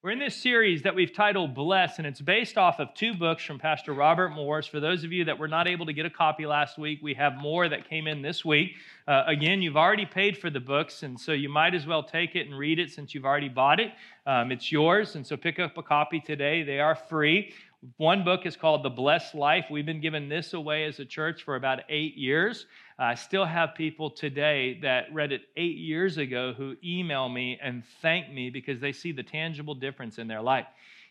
We're in this series that we've titled Bless, and it's based off of two books from Pastor Robert Morris. For those of you that were not able to get a copy last week, we have more that came in this week. Uh, again, you've already paid for the books, and so you might as well take it and read it since you've already bought it. Um, it's yours, and so pick up a copy today. They are free. One book is called The Blessed Life. We've been giving this away as a church for about eight years. I still have people today that read it eight years ago who email me and thank me because they see the tangible difference in their life.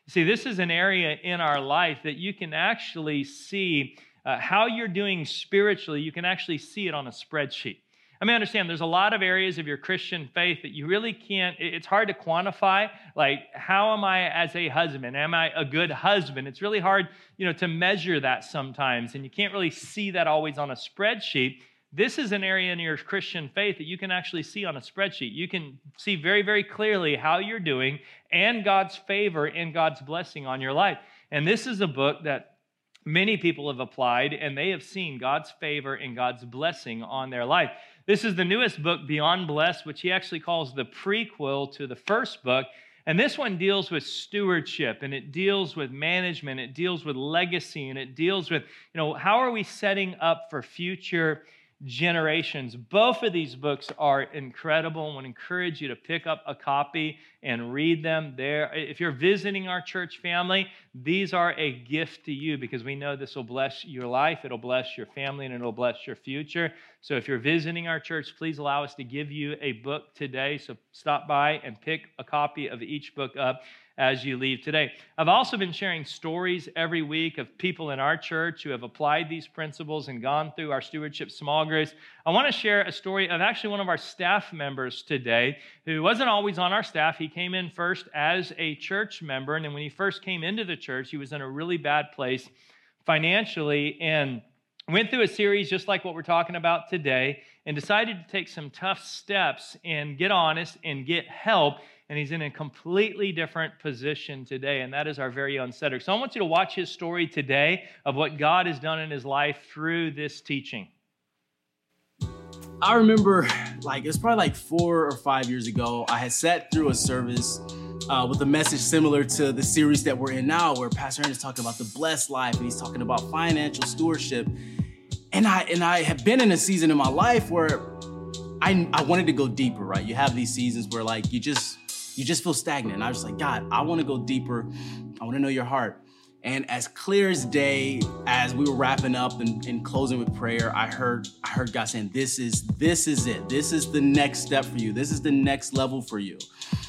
See, this is an area in our life that you can actually see uh, how you're doing spiritually. You can actually see it on a spreadsheet. I mean, understand there's a lot of areas of your Christian faith that you really can't, it's hard to quantify. Like, how am I as a husband? Am I a good husband? It's really hard, you know, to measure that sometimes. And you can't really see that always on a spreadsheet. This is an area in your Christian faith that you can actually see on a spreadsheet. You can see very, very clearly how you're doing and God's favor and God's blessing on your life. And this is a book that many people have applied and they have seen God's favor and God's blessing on their life. This is the newest book, Beyond Blessed, which he actually calls the prequel to the first book. And this one deals with stewardship and it deals with management, it deals with legacy, and it deals with, you know, how are we setting up for future generations. Both of these books are incredible. I want to encourage you to pick up a copy and read them. There, if you're visiting our church family, these are a gift to you because we know this will bless your life, it'll bless your family, and it'll bless your future. So if you're visiting our church, please allow us to give you a book today. So stop by and pick a copy of each book up as you leave today. I've also been sharing stories every week of people in our church who have applied these principles and gone through our stewardship small groups. I want to share a story of actually one of our staff members today who wasn't always on our staff. He came in first as a church member, and then when he first came into the church, he was in a really bad place financially and went through a series just like what we're talking about today and decided to take some tough steps and get honest and get help and he's in a completely different position today, and that is our very own Cedric. So I want you to watch his story today of what God has done in his life through this teaching. I remember, like, it's probably like four or five years ago, I had sat through a service uh, with a message similar to the series that we're in now, where Pastor Aaron is talking about the blessed life and he's talking about financial stewardship. And I and I have been in a season in my life where I I wanted to go deeper, right? You have these seasons where like you just you just feel stagnant. And I was like, God, I want to go deeper. I want to know your heart. And as clear as day, as we were wrapping up and, and, closing with prayer, I heard I heard God saying, "This is this is it. This is the next step for you. This is the next level for you."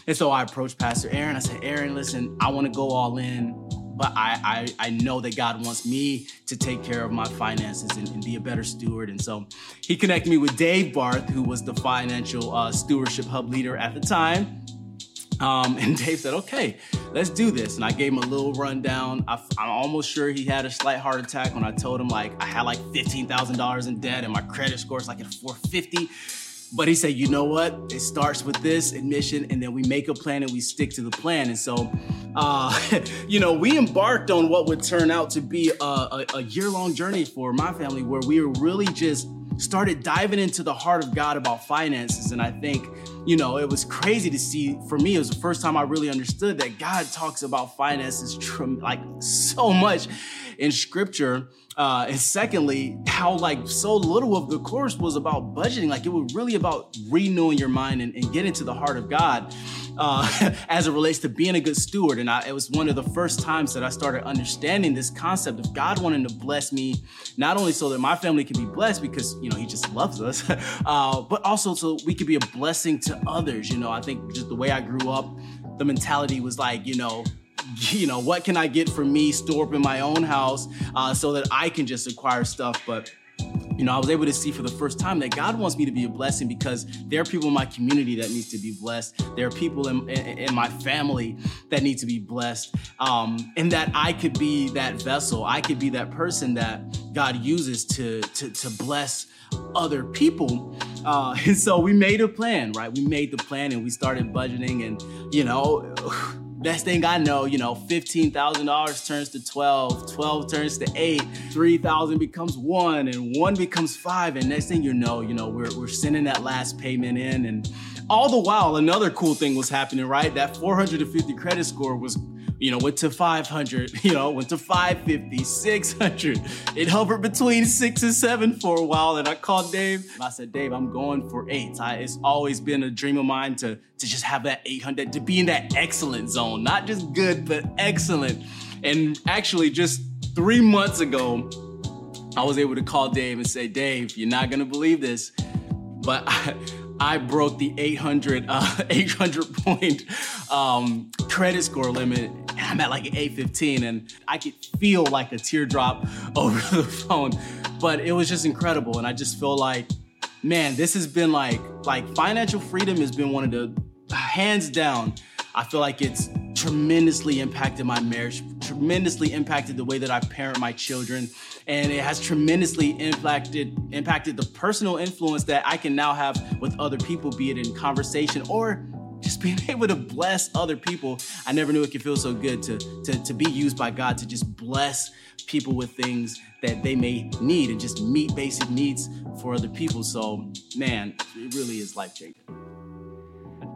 And so I approached Pastor Aaron. I said, "Aaron, listen, I want to go all in, but I, I I know that God wants me to take care of my finances and, and, be a better steward." And so He connected me with Dave Barth, who was the financial uh, stewardship hub leader at the time. Um, and Dave said, okay, let's do this. And I gave him a little rundown. I, am almost sure he had a slight heart attack when I told him like I had like $15,000 in debt and my credit score is like at 450. But he said, you know what? It starts with this admission, and then we make a plan and we stick to the plan. And so, uh, you know, we embarked on what would turn out to be a, a, a year long journey for my family where we were really just started diving into the heart of God about finances. And I think, you know, it was crazy to see. For me, it was the first time I really understood that God talks about finances like so much in scripture. Uh, and secondly, how like so little of the course was about budgeting. Like it was really about renewing your mind and, and getting to the heart of God uh, as it relates to being a good steward. And I, it was one of the first times that I started understanding this concept of God wanting to bless me, not only so that my family can be blessed because, you know, He just loves us, uh, but also so we could be a blessing to others. You know, I think just the way I grew up, the mentality was like, you know, you know, what can I get for me, store up in my own house uh, so that I can just acquire stuff. But you know, I was able to see for the first time that God wants me to be a blessing because there are people in my community that needs to be blessed. There are people in, in, in my family that need to be blessed. Um, and that I could be that vessel. I could be that person that God uses to, to, to bless other people. Uh, and so we made a plan, right? We made the plan and we started budgeting and, you know, Next thing I know, you know, $15,000 turns to 12, 12 turns to 8, 3,000 becomes 1 and 1 becomes 5 and next thing you know, you know, we're we're sending that last payment in and all the while, another cool thing was happening, right? That 450 credit score was, you know, went to 500, you know, went to 550, 600. It hovered between six and seven for a while. And I called Dave. I said, Dave, I'm going for eight. I, it's always been a dream of mine to, to just have that 800, to be in that excellent zone, not just good, but excellent. And actually, just three months ago, I was able to call Dave and say, Dave, you're not gonna believe this, but I, I broke the 800, uh, 800 point um, credit score limit. And I'm at like 815, and I could feel like a teardrop over the phone. But it was just incredible, and I just feel like, man, this has been like like financial freedom has been one of the hands down. I feel like it's tremendously impacted my marriage, tremendously impacted the way that I parent my children, and it has tremendously impacted impacted the personal influence that I can now have with other people, be it in conversation or just being able to bless other people. I never knew it could feel so good to, to, to be used by God to just bless people with things that they may need and just meet basic needs for other people. So, man, it really is life changing.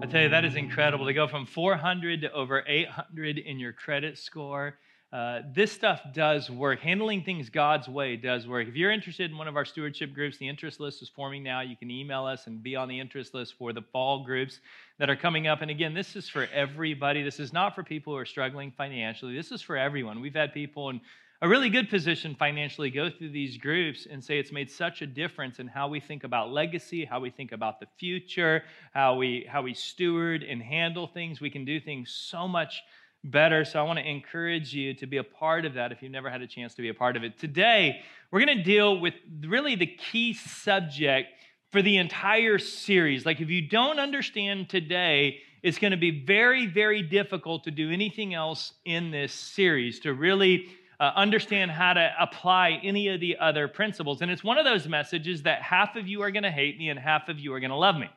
I tell you, that is incredible to go from 400 to over 800 in your credit score. Uh, this stuff does work. Handling things God's way does work. If you're interested in one of our stewardship groups, the interest list is forming now. You can email us and be on the interest list for the fall groups that are coming up. And again, this is for everybody. This is not for people who are struggling financially. This is for everyone. We've had people in a really good position financially go through these groups and say it's made such a difference in how we think about legacy, how we think about the future, how we how we steward and handle things. We can do things so much better. So I want to encourage you to be a part of that if you've never had a chance to be a part of it. Today, we're going to deal with really the key subject for the entire series. Like if you don't understand today, it's going to be very very difficult to do anything else in this series to really uh, understand how to apply any of the other principles. And it's one of those messages that half of you are going to hate me and half of you are going to love me.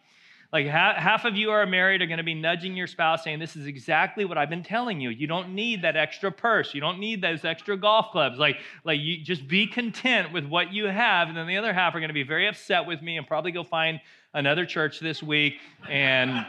Like half, half of you are married are going to be nudging your spouse saying, This is exactly what I've been telling you. You don't need that extra purse. You don't need those extra golf clubs. Like, like you just be content with what you have. And then the other half are going to be very upset with me and probably go find another church this week and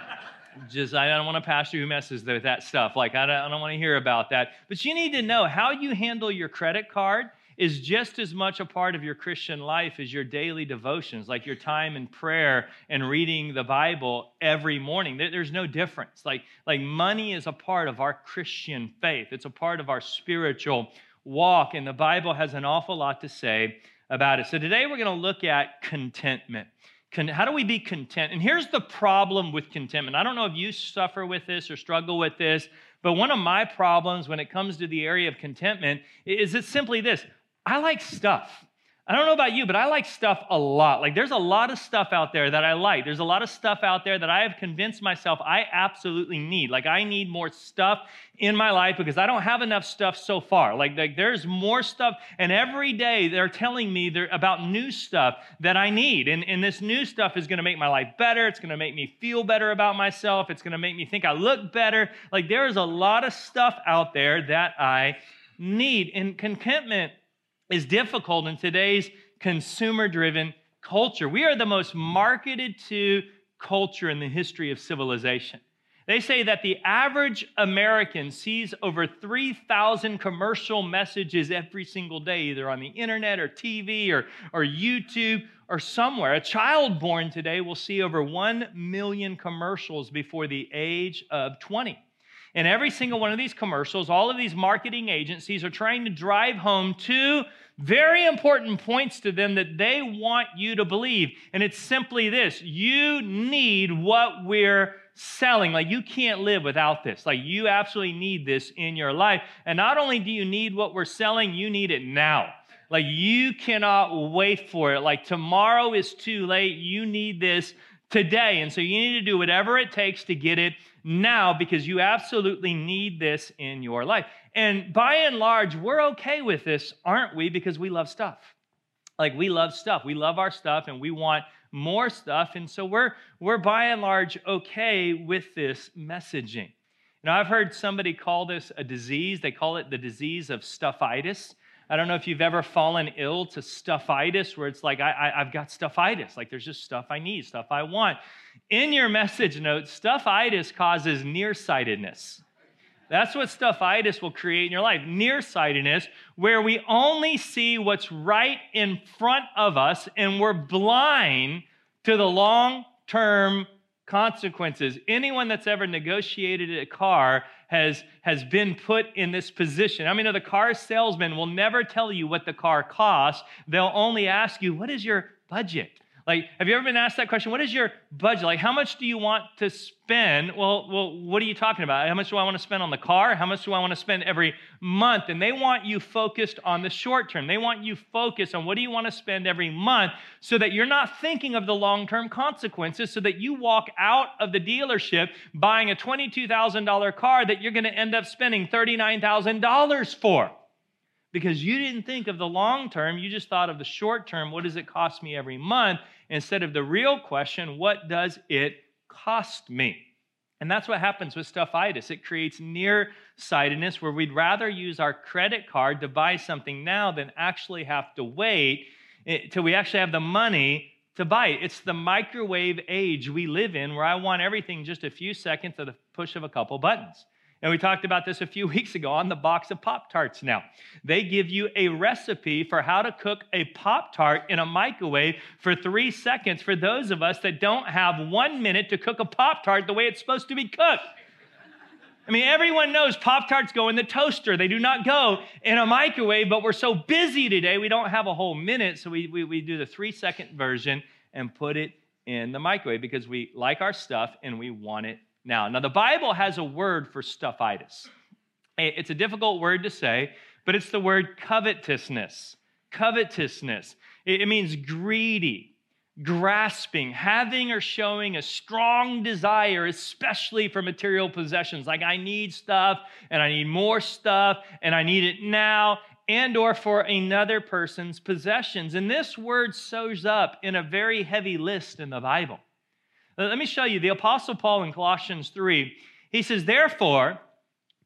just I don't want a pastor who messes with that stuff. Like I don't, I don't want to hear about that. But you need to know how you handle your credit card is just as much a part of your Christian life as your daily devotions, like your time in prayer and reading the Bible every morning. There's no difference. Like, like money is a part of our Christian faith, it's a part of our spiritual walk, and the Bible has an awful lot to say about it. So today we're going to look at contentment. How do we be content? And here's the problem with contentment. I don't know if you suffer with this or struggle with this, but one of my problems when it comes to the area of contentment is it's simply this I like stuff. I don't know about you, but I like stuff a lot. Like, there's a lot of stuff out there that I like. There's a lot of stuff out there that I have convinced myself I absolutely need. Like, I need more stuff in my life because I don't have enough stuff so far. Like, like there's more stuff, and every day they're telling me they're about new stuff that I need. And, and this new stuff is going to make my life better. It's going to make me feel better about myself. It's going to make me think I look better. Like, there is a lot of stuff out there that I need. And contentment is difficult in today's consumer driven culture. We are the most marketed to culture in the history of civilization. They say that the average American sees over 3,000 commercial messages every single day, either on the internet or TV or, or YouTube or somewhere. A child born today will see over 1 million commercials before the age of 20. And every single one of these commercials, all of these marketing agencies are trying to drive home two very important points to them that they want you to believe. And it's simply this you need what we're selling. Like, you can't live without this. Like, you absolutely need this in your life. And not only do you need what we're selling, you need it now. Like, you cannot wait for it. Like, tomorrow is too late. You need this today. And so you need to do whatever it takes to get it now because you absolutely need this in your life. And by and large, we're okay with this, aren't we? Because we love stuff. Like we love stuff. We love our stuff and we want more stuff. And so we're we're by and large okay with this messaging. Now, I've heard somebody call this a disease. They call it the disease of stuffitis. I don't know if you've ever fallen ill to stuffitis, where it's like, I, have got stuffitis. Like, there's just stuff I need, stuff I want. In your message notes, stuffitis causes nearsightedness. That's what stuffitis will create in your life nearsightedness, where we only see what's right in front of us and we're blind to the long term consequences. Anyone that's ever negotiated a car has, has been put in this position. I mean, the car salesman will never tell you what the car costs. They'll only ask you, what is your budget? Like, have you ever been asked that question? What is your budget? Like, how much do you want to spend? Well, well, what are you talking about? How much do I want to spend on the car? How much do I want to spend every month? And they want you focused on the short term. They want you focused on what do you want to spend every month so that you're not thinking of the long term consequences, so that you walk out of the dealership buying a $22,000 car that you're going to end up spending $39,000 for because you didn't think of the long term. You just thought of the short term. What does it cost me every month? Instead of the real question, what does it cost me? And that's what happens with stuffitis. It creates nearsightedness where we'd rather use our credit card to buy something now than actually have to wait eh, till we actually have the money to buy it. It's the microwave age we live in where I want everything just a few seconds at the push of a couple buttons. And we talked about this a few weeks ago on the box of Pop Tarts now. They give you a recipe for how to cook a Pop Tart in a microwave for three seconds for those of us that don't have one minute to cook a Pop Tart the way it's supposed to be cooked. I mean, everyone knows Pop Tarts go in the toaster. They do not go in a microwave, but we're so busy today, we don't have a whole minute. So we, we, we do the three second version and put it in the microwave because we like our stuff and we want it now. Now, the Bible has a word for stuffitis. It's a difficult word to say, but it's the word covetousness. Covetousness. It means greedy, grasping, having or showing a strong desire, especially for material possessions. Like I need stuff and I need more stuff and I need it now and or for another person's possessions. And this word shows up in a very heavy list in the Bible. Let me show you the Apostle Paul in Colossians 3. He says, Therefore,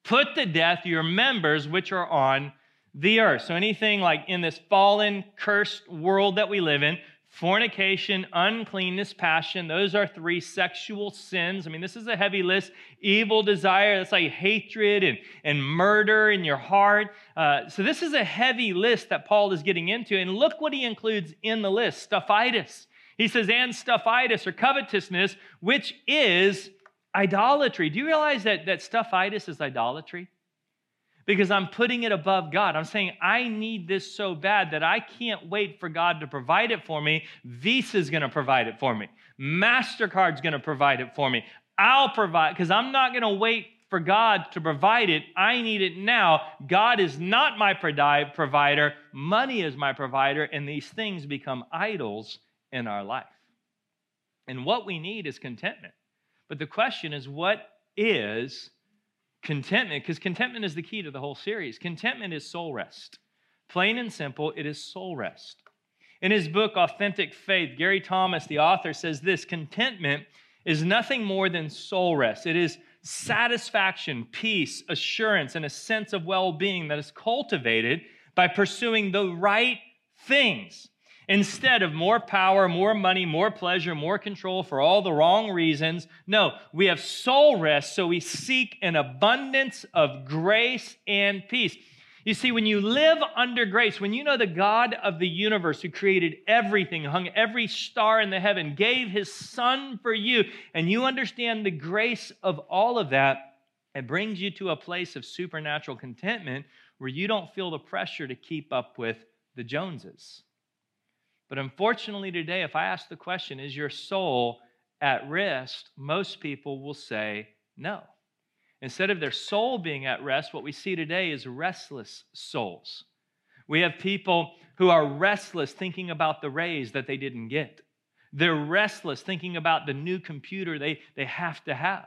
put to death your members which are on the earth. So anything like in this fallen, cursed world that we live in, fornication, uncleanness, passion, those are three sexual sins. I mean, this is a heavy list. Evil desire, that's like hatred and, and murder in your heart. Uh, so this is a heavy list that Paul is getting into. And look what he includes in the list stuffitis. He says, and stuffitis or covetousness, which is idolatry. Do you realize that, that stuffitis is idolatry? Because I'm putting it above God. I'm saying, I need this so bad that I can't wait for God to provide it for me. Visa's gonna provide it for me. MasterCard's gonna provide it for me. I'll provide, because I'm not gonna wait for God to provide it. I need it now. God is not my provider, money is my provider, and these things become idols in our life. And what we need is contentment. But the question is, what is contentment? Because contentment is the key to the whole series. Contentment is soul rest. Plain and simple, it is soul rest. In his book, Authentic Faith, Gary Thomas, the author, says this contentment is nothing more than soul rest. It is satisfaction, peace, assurance, and a sense of well being that is cultivated by pursuing the right things Instead of more power, more money, more pleasure, more control for all the wrong reasons, no, we have soul rest, so we seek an abundance of grace and peace. You see, when you live under grace, when you know the God of the universe who created everything, hung every star in the heaven, gave his son for you, and you understand the grace of all of that, it brings you to a place of supernatural contentment where you don't feel the pressure to keep up with the Joneses. But unfortunately, today, if I ask the question, is your soul at rest? Most people will say no. Instead of their soul being at rest, what we see today is restless souls. We have people who are restless thinking about the raise that they didn't get. They're restless thinking about the new computer they, they have to have.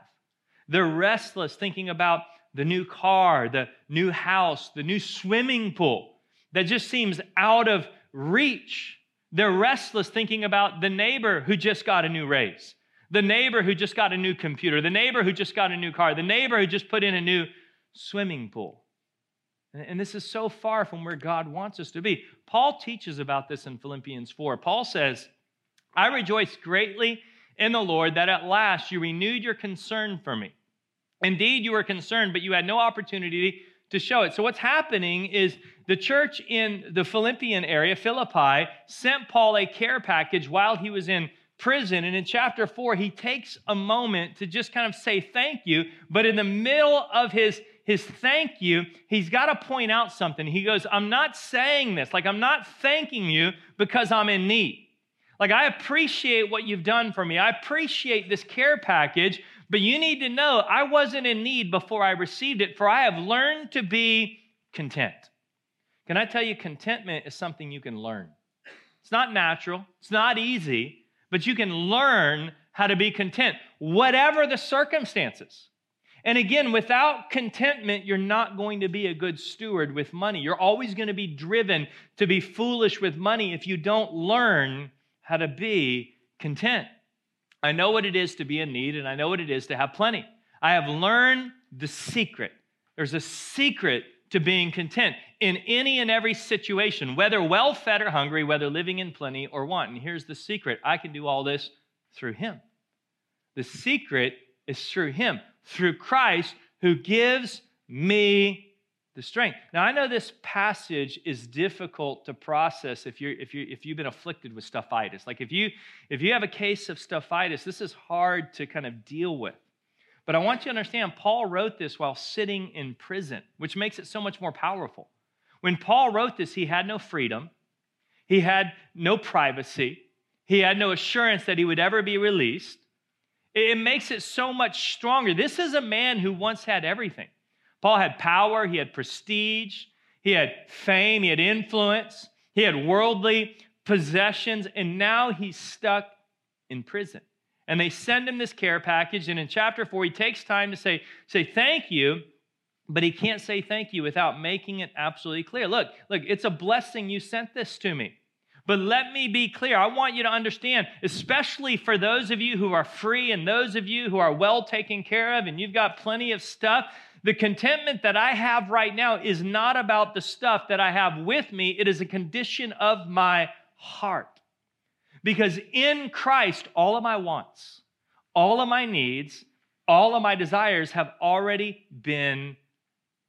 They're restless thinking about the new car, the new house, the new swimming pool that just seems out of reach. They're restless thinking about the neighbor who just got a new raise, the neighbor who just got a new computer, the neighbor who just got a new car, the neighbor who just put in a new swimming pool. And this is so far from where God wants us to be. Paul teaches about this in Philippians 4. Paul says, I rejoice greatly in the Lord that at last you renewed your concern for me. Indeed, you were concerned, but you had no opportunity to show it. So, what's happening is the church in the Philippian area, Philippi, sent Paul a care package while he was in prison. And in chapter four, he takes a moment to just kind of say thank you. But in the middle of his his thank you, he's got to point out something. He goes, I'm not saying this, like, I'm not thanking you because I'm in need. Like, I appreciate what you've done for me. I appreciate this care package, but you need to know I wasn't in need before I received it, for I have learned to be content. Can I tell you, contentment is something you can learn? It's not natural, it's not easy, but you can learn how to be content, whatever the circumstances. And again, without contentment, you're not going to be a good steward with money. You're always going to be driven to be foolish with money if you don't learn how to be content. I know what it is to be in need, and I know what it is to have plenty. I have learned the secret. There's a secret to being content in any and every situation, whether well fed or hungry, whether living in plenty or want. And here's the secret I can do all this through Him. The secret is through Him through Christ who gives me the strength. Now I know this passage is difficult to process if you're if you if you've been afflicted with stuffitis. Like if you if you have a case of stuffitis, this is hard to kind of deal with. But I want you to understand Paul wrote this while sitting in prison, which makes it so much more powerful. When Paul wrote this, he had no freedom. He had no privacy. He had no assurance that he would ever be released. It makes it so much stronger. This is a man who once had everything. Paul had power, he had prestige, he had fame, he had influence, he had worldly possessions, and now he's stuck in prison. And they send him this care package, and in chapter four, he takes time to say, say thank you, but he can't say thank you without making it absolutely clear. Look, look, it's a blessing you sent this to me. But let me be clear. I want you to understand, especially for those of you who are free and those of you who are well taken care of and you've got plenty of stuff. The contentment that I have right now is not about the stuff that I have with me, it is a condition of my heart. Because in Christ, all of my wants, all of my needs, all of my desires have already been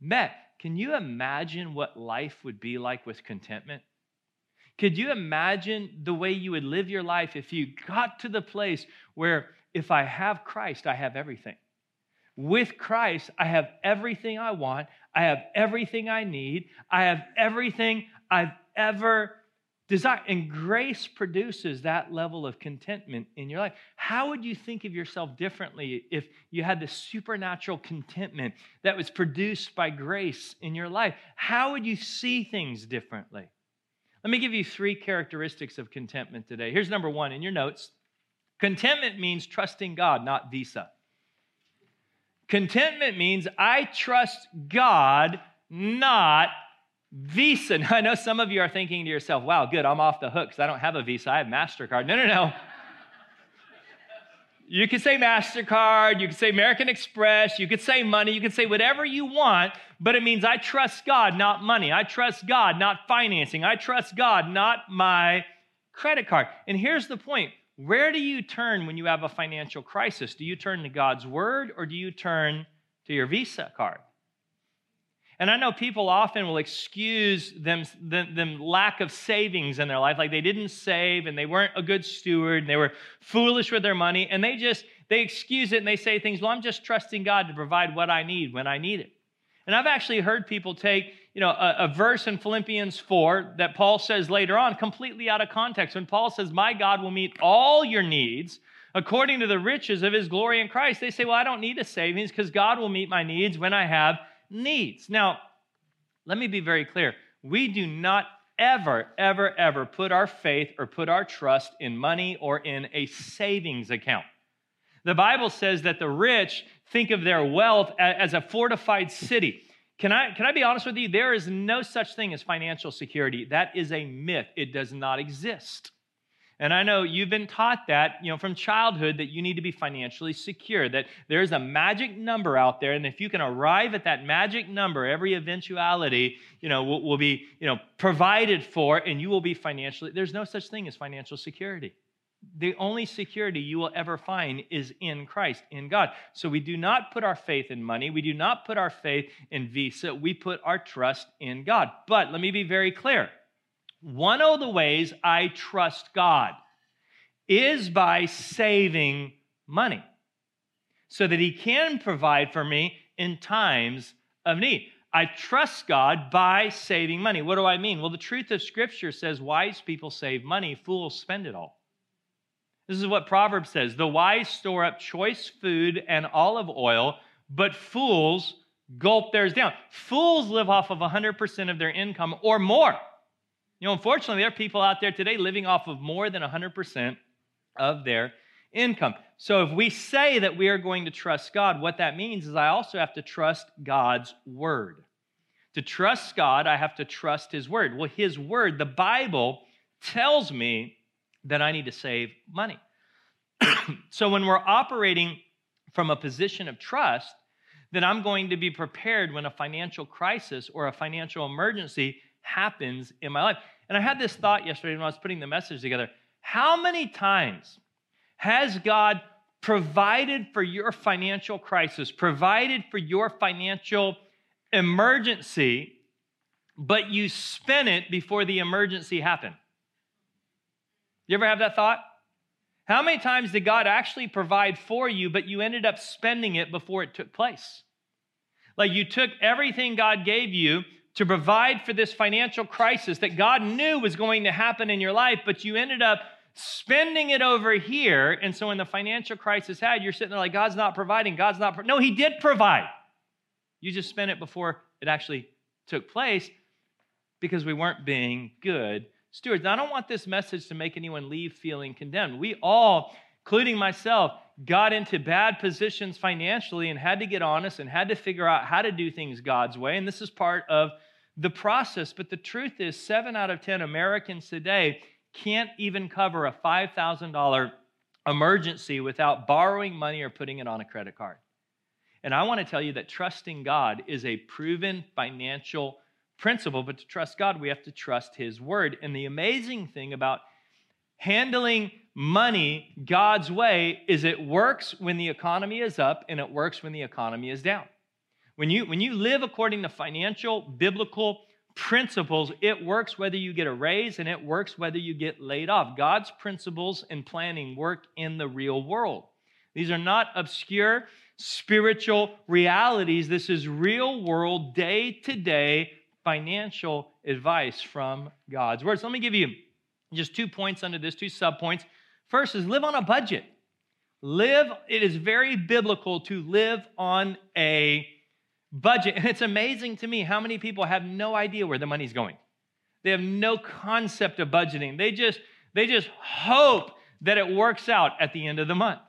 met. Can you imagine what life would be like with contentment? Could you imagine the way you would live your life if you got to the place where if I have Christ, I have everything? With Christ, I have everything I want. I have everything I need. I have everything I've ever desired. And grace produces that level of contentment in your life. How would you think of yourself differently if you had the supernatural contentment that was produced by grace in your life? How would you see things differently? Let me give you three characteristics of contentment today. Here's number one in your notes contentment means trusting God, not Visa. Contentment means I trust God, not Visa. Now, I know some of you are thinking to yourself, wow, good, I'm off the hook because I don't have a Visa, I have MasterCard. No, no, no. You could say MasterCard, you could say American Express, you could say money, you could say whatever you want, but it means I trust God, not money. I trust God, not financing. I trust God, not my credit card. And here's the point where do you turn when you have a financial crisis? Do you turn to God's word or do you turn to your Visa card? And I know people often will excuse them, them, lack of savings in their life, like they didn't save and they weren't a good steward and they were foolish with their money, and they just they excuse it and they say things, well, I'm just trusting God to provide what I need when I need it. And I've actually heard people take, you know, a, a verse in Philippians 4 that Paul says later on completely out of context. When Paul says, My God will meet all your needs according to the riches of his glory in Christ, they say, Well, I don't need a savings because God will meet my needs when I have needs. Now, let me be very clear. We do not ever, ever, ever put our faith or put our trust in money or in a savings account. The Bible says that the rich think of their wealth as a fortified city. Can I, can I be honest with you? There is no such thing as financial security. That is a myth, it does not exist. And I know you've been taught that, you know, from childhood that you need to be financially secure, that there's a magic number out there. And if you can arrive at that magic number, every eventuality, you know, will, will be, you know, provided for and you will be financially, there's no such thing as financial security. The only security you will ever find is in Christ, in God. So we do not put our faith in money. We do not put our faith in Visa. We put our trust in God. But let me be very clear one of the ways I trust God is by saving money so that He can provide for me in times of need. I trust God by saving money. What do I mean? Well, the truth of Scripture says wise people save money, fools spend it all. This is what Proverbs says The wise store up choice food and olive oil, but fools gulp theirs down. Fools live off of 100% of their income or more. You know, unfortunately, there are people out there today living off of more than 100% of their income. So if we say that we are going to trust God, what that means is I also have to trust God's word. To trust God, I have to trust his word. Well, his word, the Bible, tells me that I need to save money. so when we're operating from a position of trust, then I'm going to be prepared when a financial crisis or a financial emergency happens in my life. And I had this thought yesterday when I was putting the message together. How many times has God provided for your financial crisis, provided for your financial emergency, but you spent it before the emergency happened? You ever have that thought? How many times did God actually provide for you, but you ended up spending it before it took place? Like you took everything God gave you to provide for this financial crisis that God knew was going to happen in your life, but you ended up spending it over here. And so when the financial crisis had, you're sitting there like, God's not providing, God's not. Pro-. No, He did provide. You just spent it before it actually took place because we weren't being good stewards. Now, I don't want this message to make anyone leave feeling condemned. We all, including myself, got into bad positions financially and had to get honest and had to figure out how to do things God's way. And this is part of the process. But the truth is, seven out of 10 Americans today can't even cover a $5,000 emergency without borrowing money or putting it on a credit card. And I want to tell you that trusting God is a proven financial principle, but to trust God, we have to trust His word. And the amazing thing about handling money God's way is it works when the economy is up and it works when the economy is down. When you, when you live according to financial, biblical principles, it works whether you get a raise and it works whether you get laid off. God's principles and planning work in the real world. These are not obscure spiritual realities. This is real world, day to day financial advice from God's word. So let me give you just two points under this, two subpoints. First is live on a budget. Live, it is very biblical to live on a budget. And it's amazing to me how many people have no idea where the money's going. They have no concept of budgeting. They just they just hope that it works out at the end of the month.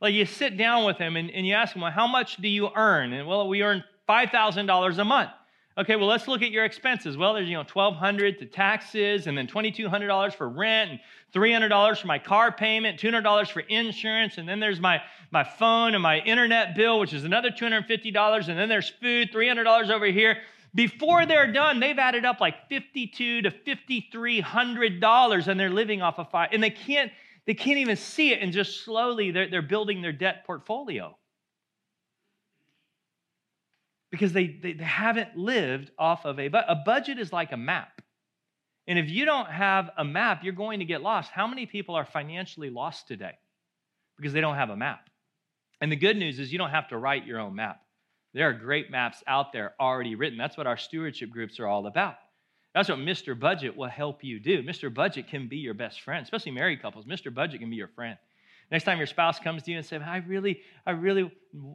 Like you sit down with them and, and you ask them, well, how much do you earn? And well, we earn $5,000 a month. Okay, well, let's look at your expenses. Well, there's, you know, 1200 to taxes, and then $2,200 for rent, and $300 for my car payment, $200 for insurance, and then there's my, my phone and my internet bill, which is another $250, and then there's food, $300 over here. Before they're done, they've added up like $52 to $5,300, and they're living off of five, and they can't, they can't even see it, and just slowly they're, they're building their debt portfolio because they, they, they haven't lived off of a budget. A budget is like a map. And if you don't have a map, you're going to get lost. How many people are financially lost today? Because they don't have a map. And the good news is you don't have to write your own map. There are great maps out there already written. That's what our stewardship groups are all about. That's what Mr. Budget will help you do. Mr. Budget can be your best friend, especially married couples. Mr. Budget can be your friend. Next time your spouse comes to you and says, I really, I really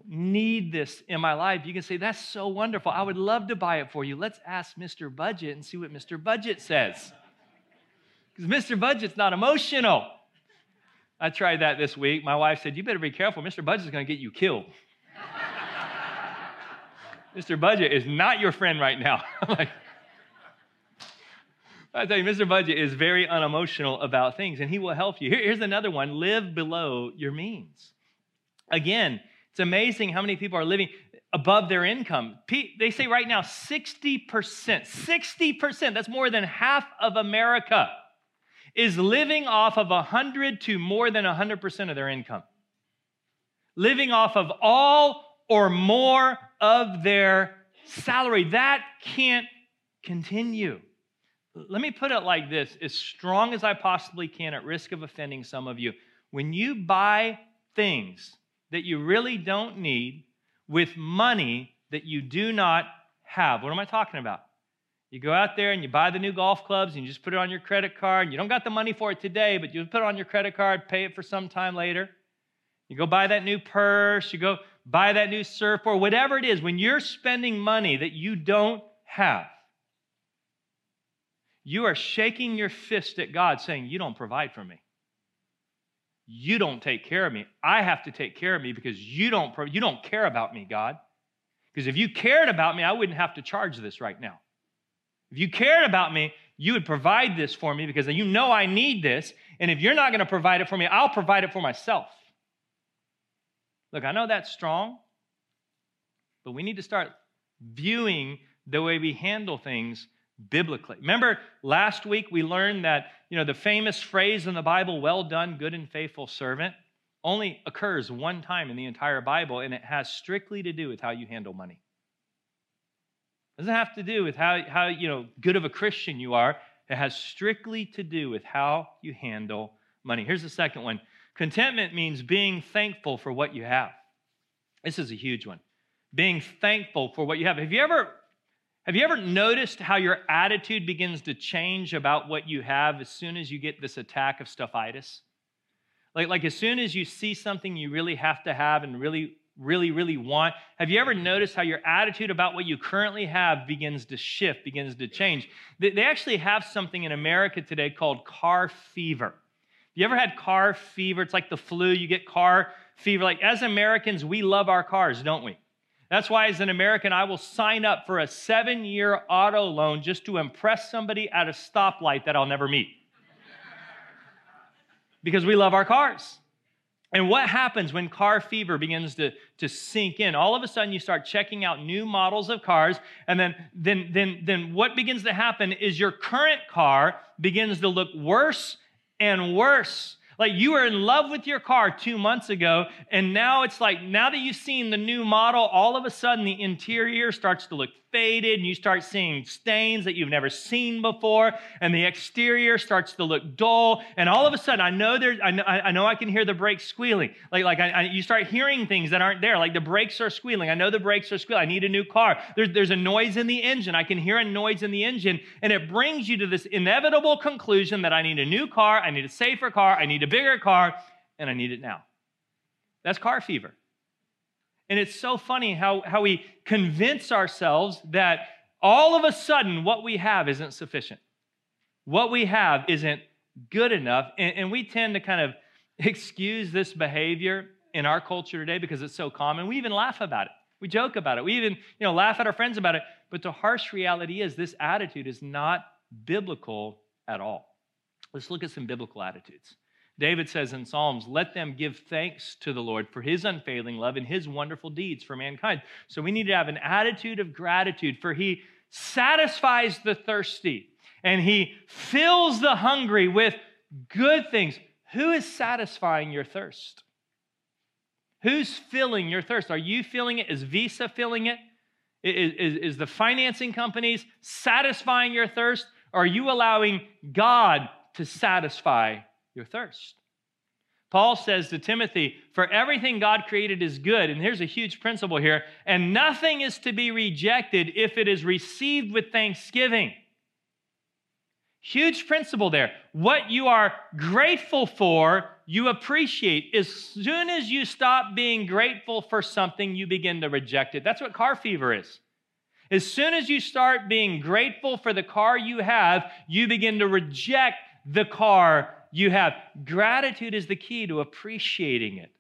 need this in my life, you can say, That's so wonderful. I would love to buy it for you. Let's ask Mr. Budget and see what Mr. Budget says. Because Mr. Budget's not emotional. I tried that this week. My wife said, You better be careful. Mr. Budget's going to get you killed. Mr. Budget is not your friend right now. I'm like, I tell you, Mr. Budget is very unemotional about things, and he will help you. Here, here's another one live below your means. Again, it's amazing how many people are living above their income. They say right now 60%, 60%, that's more than half of America, is living off of 100 to more than 100% of their income. Living off of all or more of their salary. That can't continue. Let me put it like this as strong as I possibly can, at risk of offending some of you. When you buy things that you really don't need with money that you do not have, what am I talking about? You go out there and you buy the new golf clubs and you just put it on your credit card. And you don't got the money for it today, but you put it on your credit card, pay it for some time later. You go buy that new purse, you go buy that new surfboard, whatever it is, when you're spending money that you don't have, you are shaking your fist at God saying, You don't provide for me. You don't take care of me. I have to take care of me because you don't, you don't care about me, God. Because if you cared about me, I wouldn't have to charge this right now. If you cared about me, you would provide this for me because you know I need this. And if you're not going to provide it for me, I'll provide it for myself. Look, I know that's strong, but we need to start viewing the way we handle things biblically. Remember last week we learned that, you know, the famous phrase in the Bible, well done, good and faithful servant, only occurs one time in the entire Bible, and it has strictly to do with how you handle money. It doesn't have to do with how, how you know good of a Christian you are. It has strictly to do with how you handle money. Here's the second one. Contentment means being thankful for what you have. This is a huge one. Being thankful for what you have. Have you ever have you ever noticed how your attitude begins to change about what you have as soon as you get this attack of stuffitis? Like, like as soon as you see something you really have to have and really, really, really want, have you ever noticed how your attitude about what you currently have begins to shift, begins to change? They, they actually have something in America today called car fever. You ever had car fever? It's like the flu, you get car fever. Like as Americans, we love our cars, don't we? That's why, as an American, I will sign up for a seven year auto loan just to impress somebody at a stoplight that I'll never meet. because we love our cars. And what happens when car fever begins to, to sink in? All of a sudden, you start checking out new models of cars, and then, then, then, then what begins to happen is your current car begins to look worse and worse. Like you were in love with your car two months ago, and now it's like, now that you've seen the new model, all of a sudden the interior starts to look faded and you start seeing stains that you've never seen before and the exterior starts to look dull and all of a sudden i know there's i know i, know I can hear the brakes squealing. Like like I, I, you start hearing things that aren't there like the brakes are squealing. I know the brakes are squealing. I need a new car. There's, there's a noise in the engine. I can hear a noise in the engine and it brings you to this inevitable conclusion that i need a new car i need a safer car i need a bigger car and i need it now. That's car fever and it's so funny how, how we convince ourselves that all of a sudden what we have isn't sufficient. What we have isn't good enough. And, and we tend to kind of excuse this behavior in our culture today because it's so common. We even laugh about it. We joke about it. We even, you know, laugh at our friends about it. But the harsh reality is this attitude is not biblical at all. Let's look at some biblical attitudes. David says in Psalms, let them give thanks to the Lord for his unfailing love and his wonderful deeds for mankind. So we need to have an attitude of gratitude, for he satisfies the thirsty and he fills the hungry with good things. Who is satisfying your thirst? Who's filling your thirst? Are you filling it? Is Visa filling it? Is, is, is the financing companies satisfying your thirst? Are you allowing God to satisfy your thirst. Paul says to Timothy, For everything God created is good. And here's a huge principle here and nothing is to be rejected if it is received with thanksgiving. Huge principle there. What you are grateful for, you appreciate. As soon as you stop being grateful for something, you begin to reject it. That's what car fever is. As soon as you start being grateful for the car you have, you begin to reject the car you have. Gratitude is the key to appreciating it.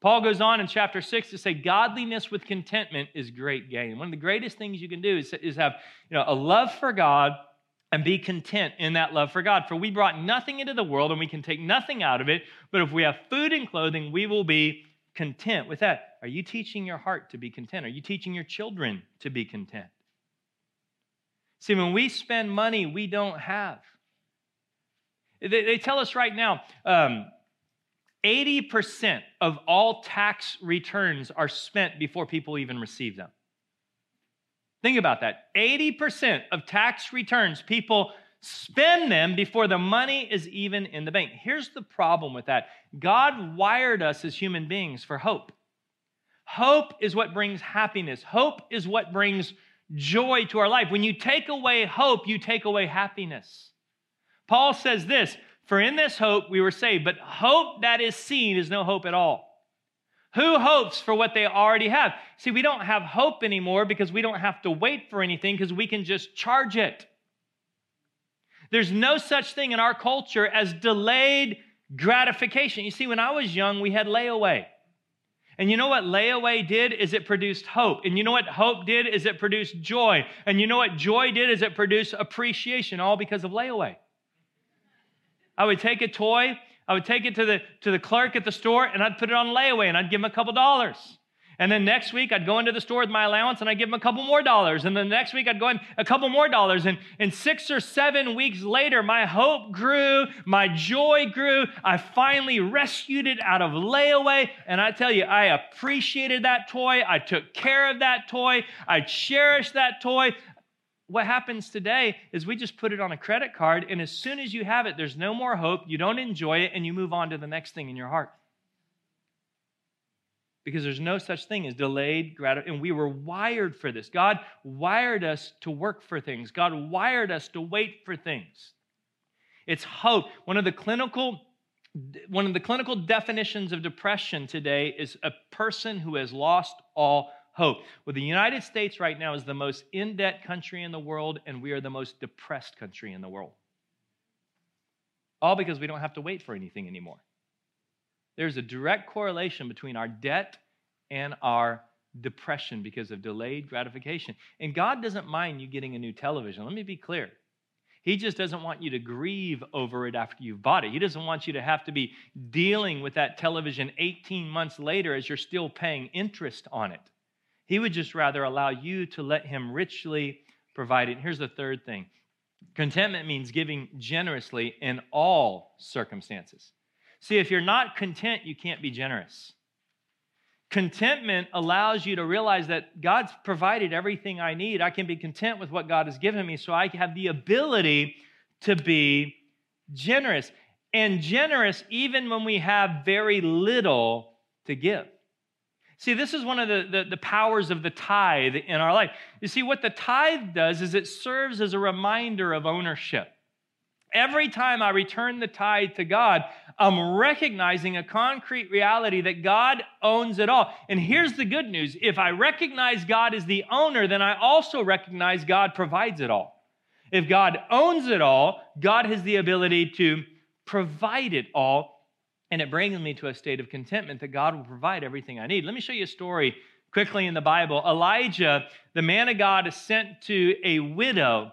Paul goes on in chapter 6 to say, Godliness with contentment is great gain. One of the greatest things you can do is, is have you know, a love for God and be content in that love for God. For we brought nothing into the world and we can take nothing out of it, but if we have food and clothing, we will be content with that. Are you teaching your heart to be content? Are you teaching your children to be content? See, when we spend money we don't have, they, they tell us right now um, 80% of all tax returns are spent before people even receive them. Think about that. 80% of tax returns, people spend them before the money is even in the bank. Here's the problem with that God wired us as human beings for hope. Hope is what brings happiness, hope is what brings joy to our life. When you take away hope, you take away happiness. Paul says this For in this hope we were saved, but hope that is seen is no hope at all. Who hopes for what they already have? See, we don't have hope anymore because we don't have to wait for anything because we can just charge it. There's no such thing in our culture as delayed gratification. You see, when I was young, we had layaway. And you know what layaway did is it produced hope. And you know what hope did is it produced joy. And you know what joy did is it produced appreciation all because of layaway. I would take a toy I would take it to the, to the clerk at the store and I'd put it on layaway and I'd give him a couple dollars. And then next week, I'd go into the store with my allowance and I'd give him a couple more dollars. And then the next week, I'd go in a couple more dollars. And, and six or seven weeks later, my hope grew, my joy grew. I finally rescued it out of layaway. And I tell you, I appreciated that toy. I took care of that toy. I cherished that toy what happens today is we just put it on a credit card, and as soon as you have it, there's no more hope. You don't enjoy it, and you move on to the next thing in your heart. Because there's no such thing as delayed gratification. And we were wired for this. God wired us to work for things, God wired us to wait for things. It's hope. One of the clinical one of the clinical definitions of depression today is a person who has lost all hope. Well, the United States right now is the most in debt country in the world, and we are the most depressed country in the world. All because we don't have to wait for anything anymore. There's a direct correlation between our debt and our depression because of delayed gratification. And God doesn't mind you getting a new television. Let me be clear. He just doesn't want you to grieve over it after you've bought it. He doesn't want you to have to be dealing with that television 18 months later as you're still paying interest on it. He would just rather allow you to let Him richly provide it. And here's the third thing contentment means giving generously in all circumstances. See, if you're not content, you can't be generous. Contentment allows you to realize that God's provided everything I need. I can be content with what God has given me, so I have the ability to be generous. And generous even when we have very little to give. See, this is one of the, the, the, powers of the tithe in our life. You see, what the tithe does is it serves as a reminder of ownership. Every time I return the tithe to God, I'm recognizing a concrete reality that God owns it all. And here's the good news if I recognize God as the owner, then I also recognize God provides it all. If God owns it all, God has the ability to provide it all and it brings me to a state of contentment that God will provide everything I need. Let me show you a story quickly in the Bible. Elijah, the man of God, is sent to a widow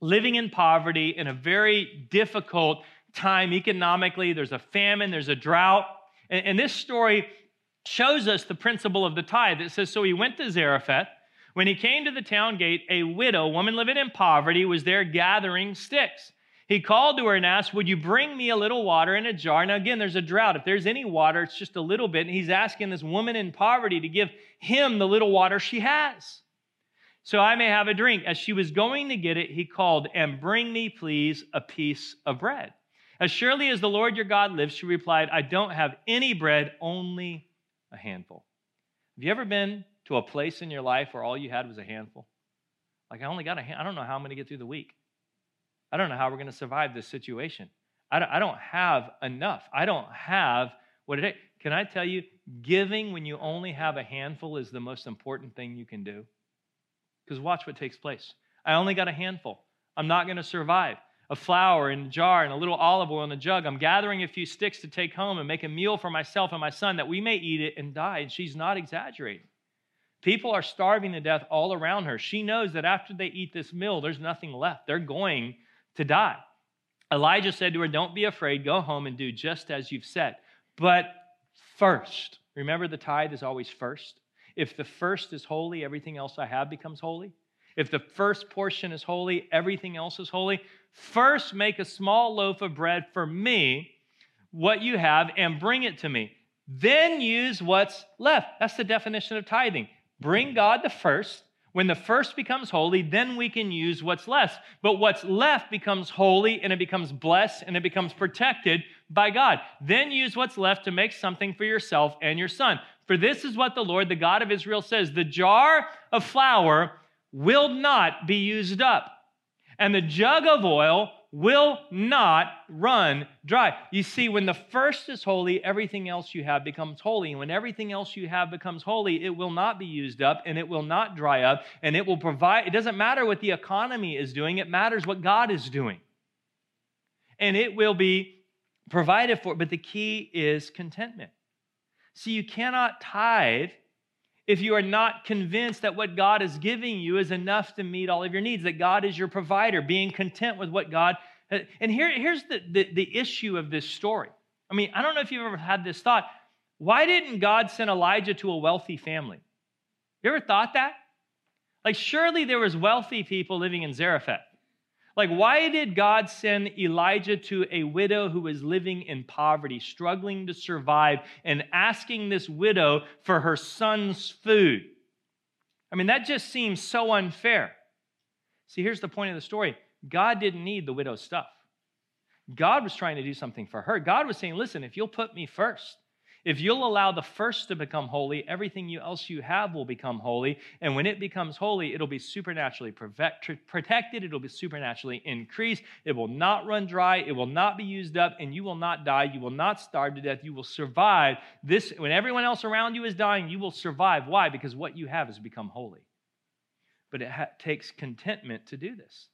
living in poverty in a very difficult time economically. There's a famine, there's a drought. And, and this story shows us the principle of the tithe. It says, So he went to Zarephath. When he came to the town gate, a widow, woman living in poverty, was there gathering sticks. He called to her and asked, Would you bring me a little water in a jar? Now, again, there's a drought. If there's any water, it's just a little bit. And he's asking this woman in poverty to give him the little water she has. So I may have a drink. As she was going to get it, he called, And bring me, please, a piece of bread. As surely as the Lord your God lives, she replied, I don't have any bread, only a handful. Have you ever been to a place in your life where all you had was a handful? Like, I only got a hand, I don't know how I'm going to get through the week. I don't know how we're going to survive this situation. I don't, have enough. I don't have what it is. Can I tell you, giving when you only have a handful is the most important thing you can do? Because watch what takes place. I only got a handful. I'm not going to survive. A flour in a jar and a little olive oil in a jug. I'm gathering a few sticks to take home and make a meal for myself and my son that we may eat it and die. And she's not exaggerating. People are starving to death all around her. She knows that after they eat this meal, there's nothing left. They're going to die. Elijah said to her, Don't be afraid, go home and do just as you've said. But first, remember the tithe is always first. If the first is holy, everything else I have becomes holy. If the first portion is holy, everything else is holy. First, make a small loaf of bread for me, what you have, and bring it to me. Then use what's left. That's the definition of tithing. Bring God the first. When the first becomes holy, then we can use what's left. But what's left becomes holy and it becomes blessed and it becomes protected by God. Then use what's left to make something for yourself and your son. For this is what the Lord, the God of Israel, says The jar of flour will not be used up, and the jug of oil will not run dry. You see, when the first is holy, everything else you have becomes holy. And when everything else you have becomes holy, it will not be used up and it will not dry up and it will provide. It doesn't matter what the economy is doing, it matters what God is doing. And it will be provided for. But the key is contentment. See, you cannot tithe if you are not convinced that what God is giving you is enough to meet all of your needs, that God is your provider, being content with what God. And here, here's the, the, the issue of this story. I mean, I don't know if you've ever had this thought. Why didn't God send Elijah to a wealthy family? You ever thought that? Like, surely there was wealthy people living in Zarephath. Like, why did God send Elijah to a widow who was living in poverty, struggling to survive, and asking this widow for her son's food? I mean, that just seems so unfair. See, here's the point of the story God didn't need the widow's stuff. God was trying to do something for her. God was saying, listen, if you'll put me first, if you'll allow the first to become holy, everything else you have will become holy. And when it becomes holy, it'll be supernaturally protected. It'll be supernaturally increased. It will not run dry. It will not be used up. And you will not die. You will not starve to death. You will survive. This, when everyone else around you is dying, you will survive. Why? Because what you have has become holy. But it ha- takes contentment to do this.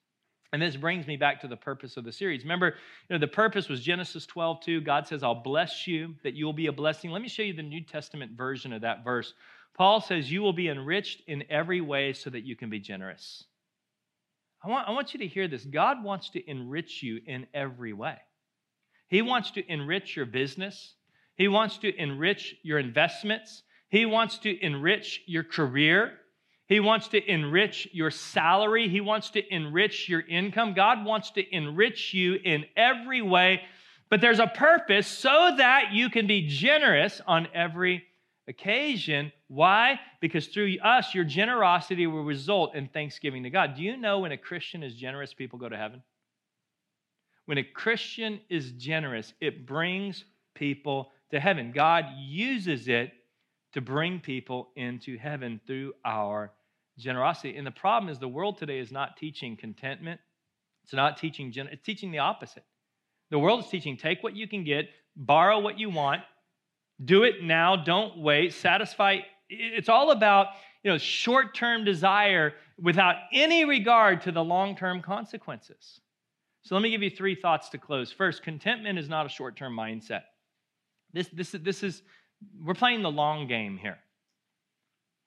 And this brings me back to the purpose of the series. Remember, you know, the purpose was Genesis 12, 2. God says, I'll bless you, that you will be a blessing. Let me show you the New Testament version of that verse. Paul says, You will be enriched in every way so that you can be generous. I want, I want you to hear this. God wants to enrich you in every way. He wants to enrich your business, He wants to enrich your investments, He wants to enrich your career. He wants to enrich your salary. He wants to enrich your income. God wants to enrich you in every way, but there's a purpose so that you can be generous on every occasion. Why? Because through us, your generosity will result in thanksgiving to God. Do you know when a Christian is generous, people go to heaven? When a Christian is generous, it brings people to heaven. God uses it to bring people into heaven through our generosity. And the problem is the world today is not teaching contentment. It's not teaching, it's teaching the opposite. The world is teaching take what you can get, borrow what you want, do it now, don't wait, satisfy. It's all about you know, short term desire without any regard to the long term consequences. So let me give you three thoughts to close. First, contentment is not a short term mindset. This, this, this is, we're playing the long game here.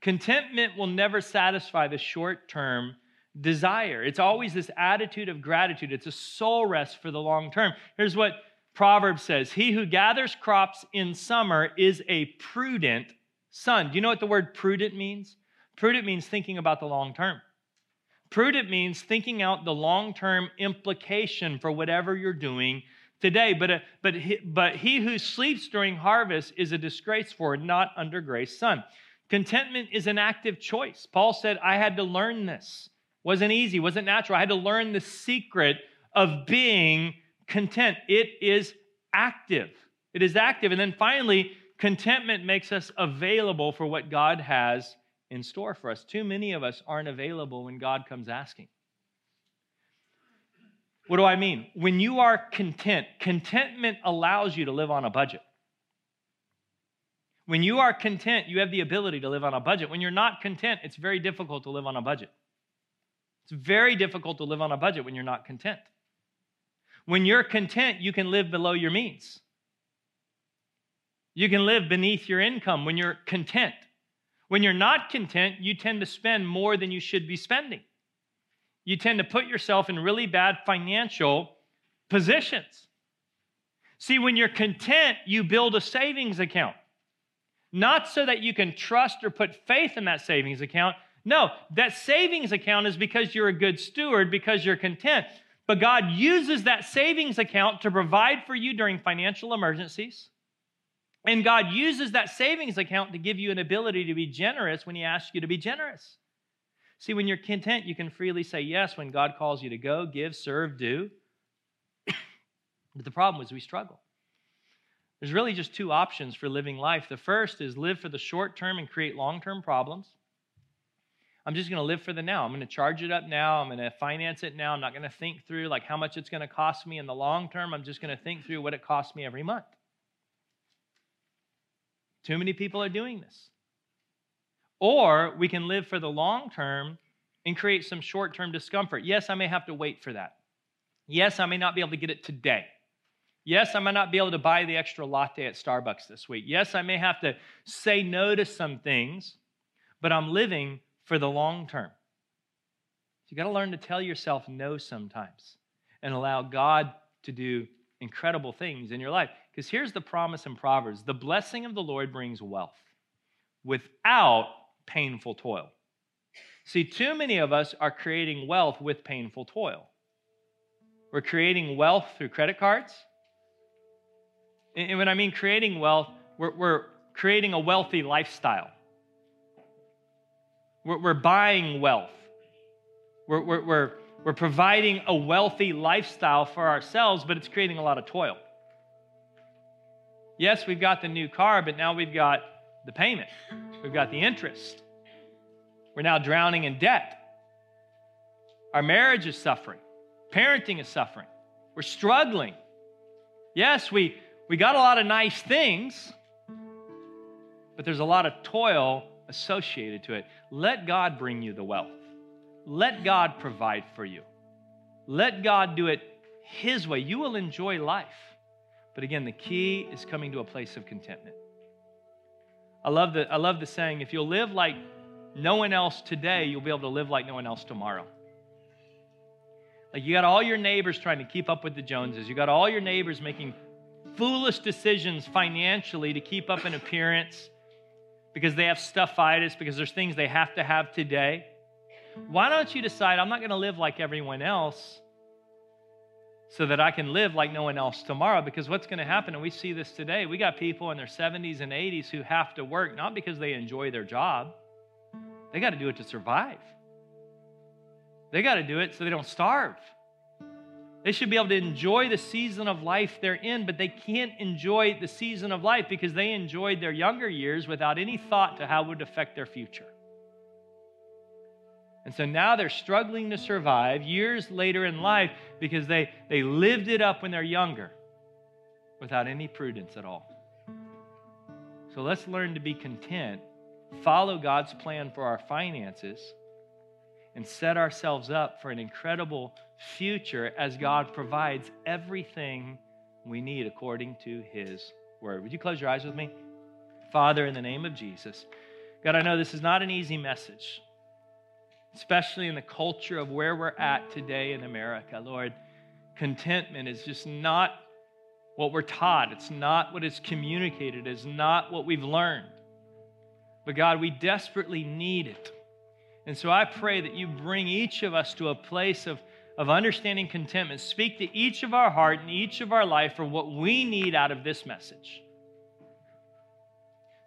Contentment will never satisfy the short term desire. It's always this attitude of gratitude. It's a soul rest for the long term. Here's what Proverbs says He who gathers crops in summer is a prudent son. Do you know what the word prudent means? Prudent means thinking about the long term. Prudent means thinking out the long term implication for whatever you're doing today. But, uh, but, he, but he who sleeps during harvest is a disgrace for not under grace son. Contentment is an active choice. Paul said, I had to learn this. Wasn't easy, wasn't natural. I had to learn the secret of being content. It is active. It is active. And then finally, contentment makes us available for what God has in store for us. Too many of us aren't available when God comes asking. What do I mean? When you are content, contentment allows you to live on a budget. When you are content, you have the ability to live on a budget. When you're not content, it's very difficult to live on a budget. It's very difficult to live on a budget when you're not content. When you're content, you can live below your means. You can live beneath your income when you're content. When you're not content, you tend to spend more than you should be spending. You tend to put yourself in really bad financial positions. See, when you're content, you build a savings account. Not so that you can trust or put faith in that savings account. No, that savings account is because you're a good steward, because you're content. But God uses that savings account to provide for you during financial emergencies. And God uses that savings account to give you an ability to be generous when He asks you to be generous. See, when you're content, you can freely say yes when God calls you to go, give, serve, do. but the problem is we struggle. There's really just two options for living life. The first is live for the short term and create long term problems. I'm just going to live for the now. I'm going to charge it up now. I'm going to finance it now. I'm not going to think through like how much it's going to cost me in the long term. I'm just going to think through what it costs me every month. Too many people are doing this. Or we can live for the long term and create some short term discomfort. Yes, I may have to wait for that. Yes, I may not be able to get it today. Yes, I might not be able to buy the extra latte at Starbucks this week. Yes, I may have to say no to some things, but I'm living for the long term. You got to learn to tell yourself no sometimes and allow God to do incredible things in your life. Because here's the promise in Proverbs the blessing of the Lord brings wealth without painful toil. See, too many of us are creating wealth with painful toil. We're creating wealth through credit cards. And when I mean creating wealth, we're, we're creating a wealthy lifestyle. We're, we're buying wealth. We're, we're, we're, we're providing a wealthy lifestyle for ourselves, but it's creating a lot of toil. Yes, we've got the new car, but now we've got the payment, we've got the interest. We're now drowning in debt. Our marriage is suffering, parenting is suffering. We're struggling. Yes, we, we got a lot of nice things, but there's a lot of toil associated to it. Let God bring you the wealth. Let God provide for you. Let God do it His way. You will enjoy life. But again, the key is coming to a place of contentment. I love the, I love the saying if you'll live like no one else today, you'll be able to live like no one else tomorrow. Like you got all your neighbors trying to keep up with the Joneses. You got all your neighbors making foolish decisions financially to keep up an appearance because they have stuffitis, because there's things they have to have today. Why don't you decide, I'm not going to live like everyone else so that I can live like no one else tomorrow? Because what's going to happen, and we see this today, we got people in their 70s and 80s who have to work not because they enjoy their job, they got to do it to survive. They got to do it so they don't starve. They should be able to enjoy the season of life they're in, but they can't enjoy the season of life because they enjoyed their younger years without any thought to how it would affect their future. And so now they're struggling to survive years later in life because they, they lived it up when they're younger without any prudence at all. So let's learn to be content, follow God's plan for our finances and set ourselves up for an incredible future as God provides everything we need according to His word. Would you close your eyes with me? Father, in the name of Jesus, God, I know this is not an easy message, especially in the culture of where we're at today in America. Lord, contentment is just not what we're taught, it's not what is communicated, it's not what we've learned. But God, we desperately need it. And so I pray that you bring each of us to a place of, of understanding contentment. Speak to each of our heart and each of our life for what we need out of this message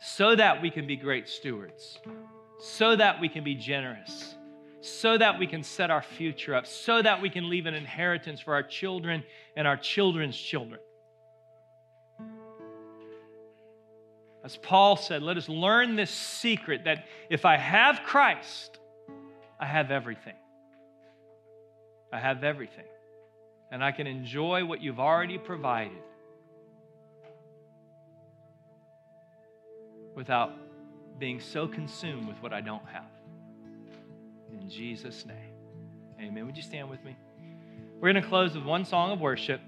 so that we can be great stewards, so that we can be generous, so that we can set our future up, so that we can leave an inheritance for our children and our children's children. As Paul said, let us learn this secret that if I have Christ, I have everything. I have everything. And I can enjoy what you've already provided without being so consumed with what I don't have. In Jesus' name. Amen. Would you stand with me? We're going to close with one song of worship.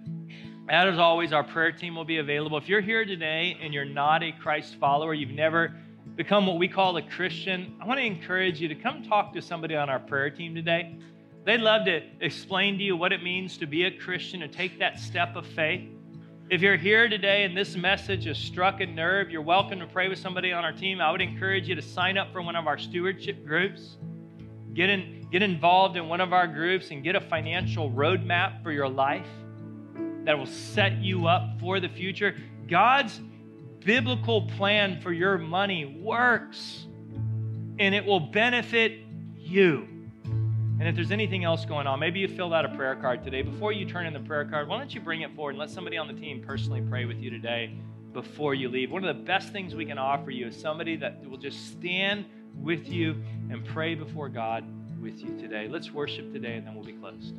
As always, our prayer team will be available. If you're here today and you're not a Christ follower, you've never become what we call a Christian, I want to encourage you to come talk to somebody on our prayer team today. They'd love to explain to you what it means to be a Christian and take that step of faith. If you're here today and this message has struck a nerve, you're welcome to pray with somebody on our team. I would encourage you to sign up for one of our stewardship groups. Get, in, get involved in one of our groups and get a financial roadmap for your life that will set you up for the future. God's biblical plan for your money works and it will benefit you. And if there's anything else going on, maybe you filled out a prayer card today. Before you turn in the prayer card, why don't you bring it forward and let somebody on the team personally pray with you today before you leave? One of the best things we can offer you is somebody that will just stand with you and pray before God with you today. Let's worship today and then we'll be closed.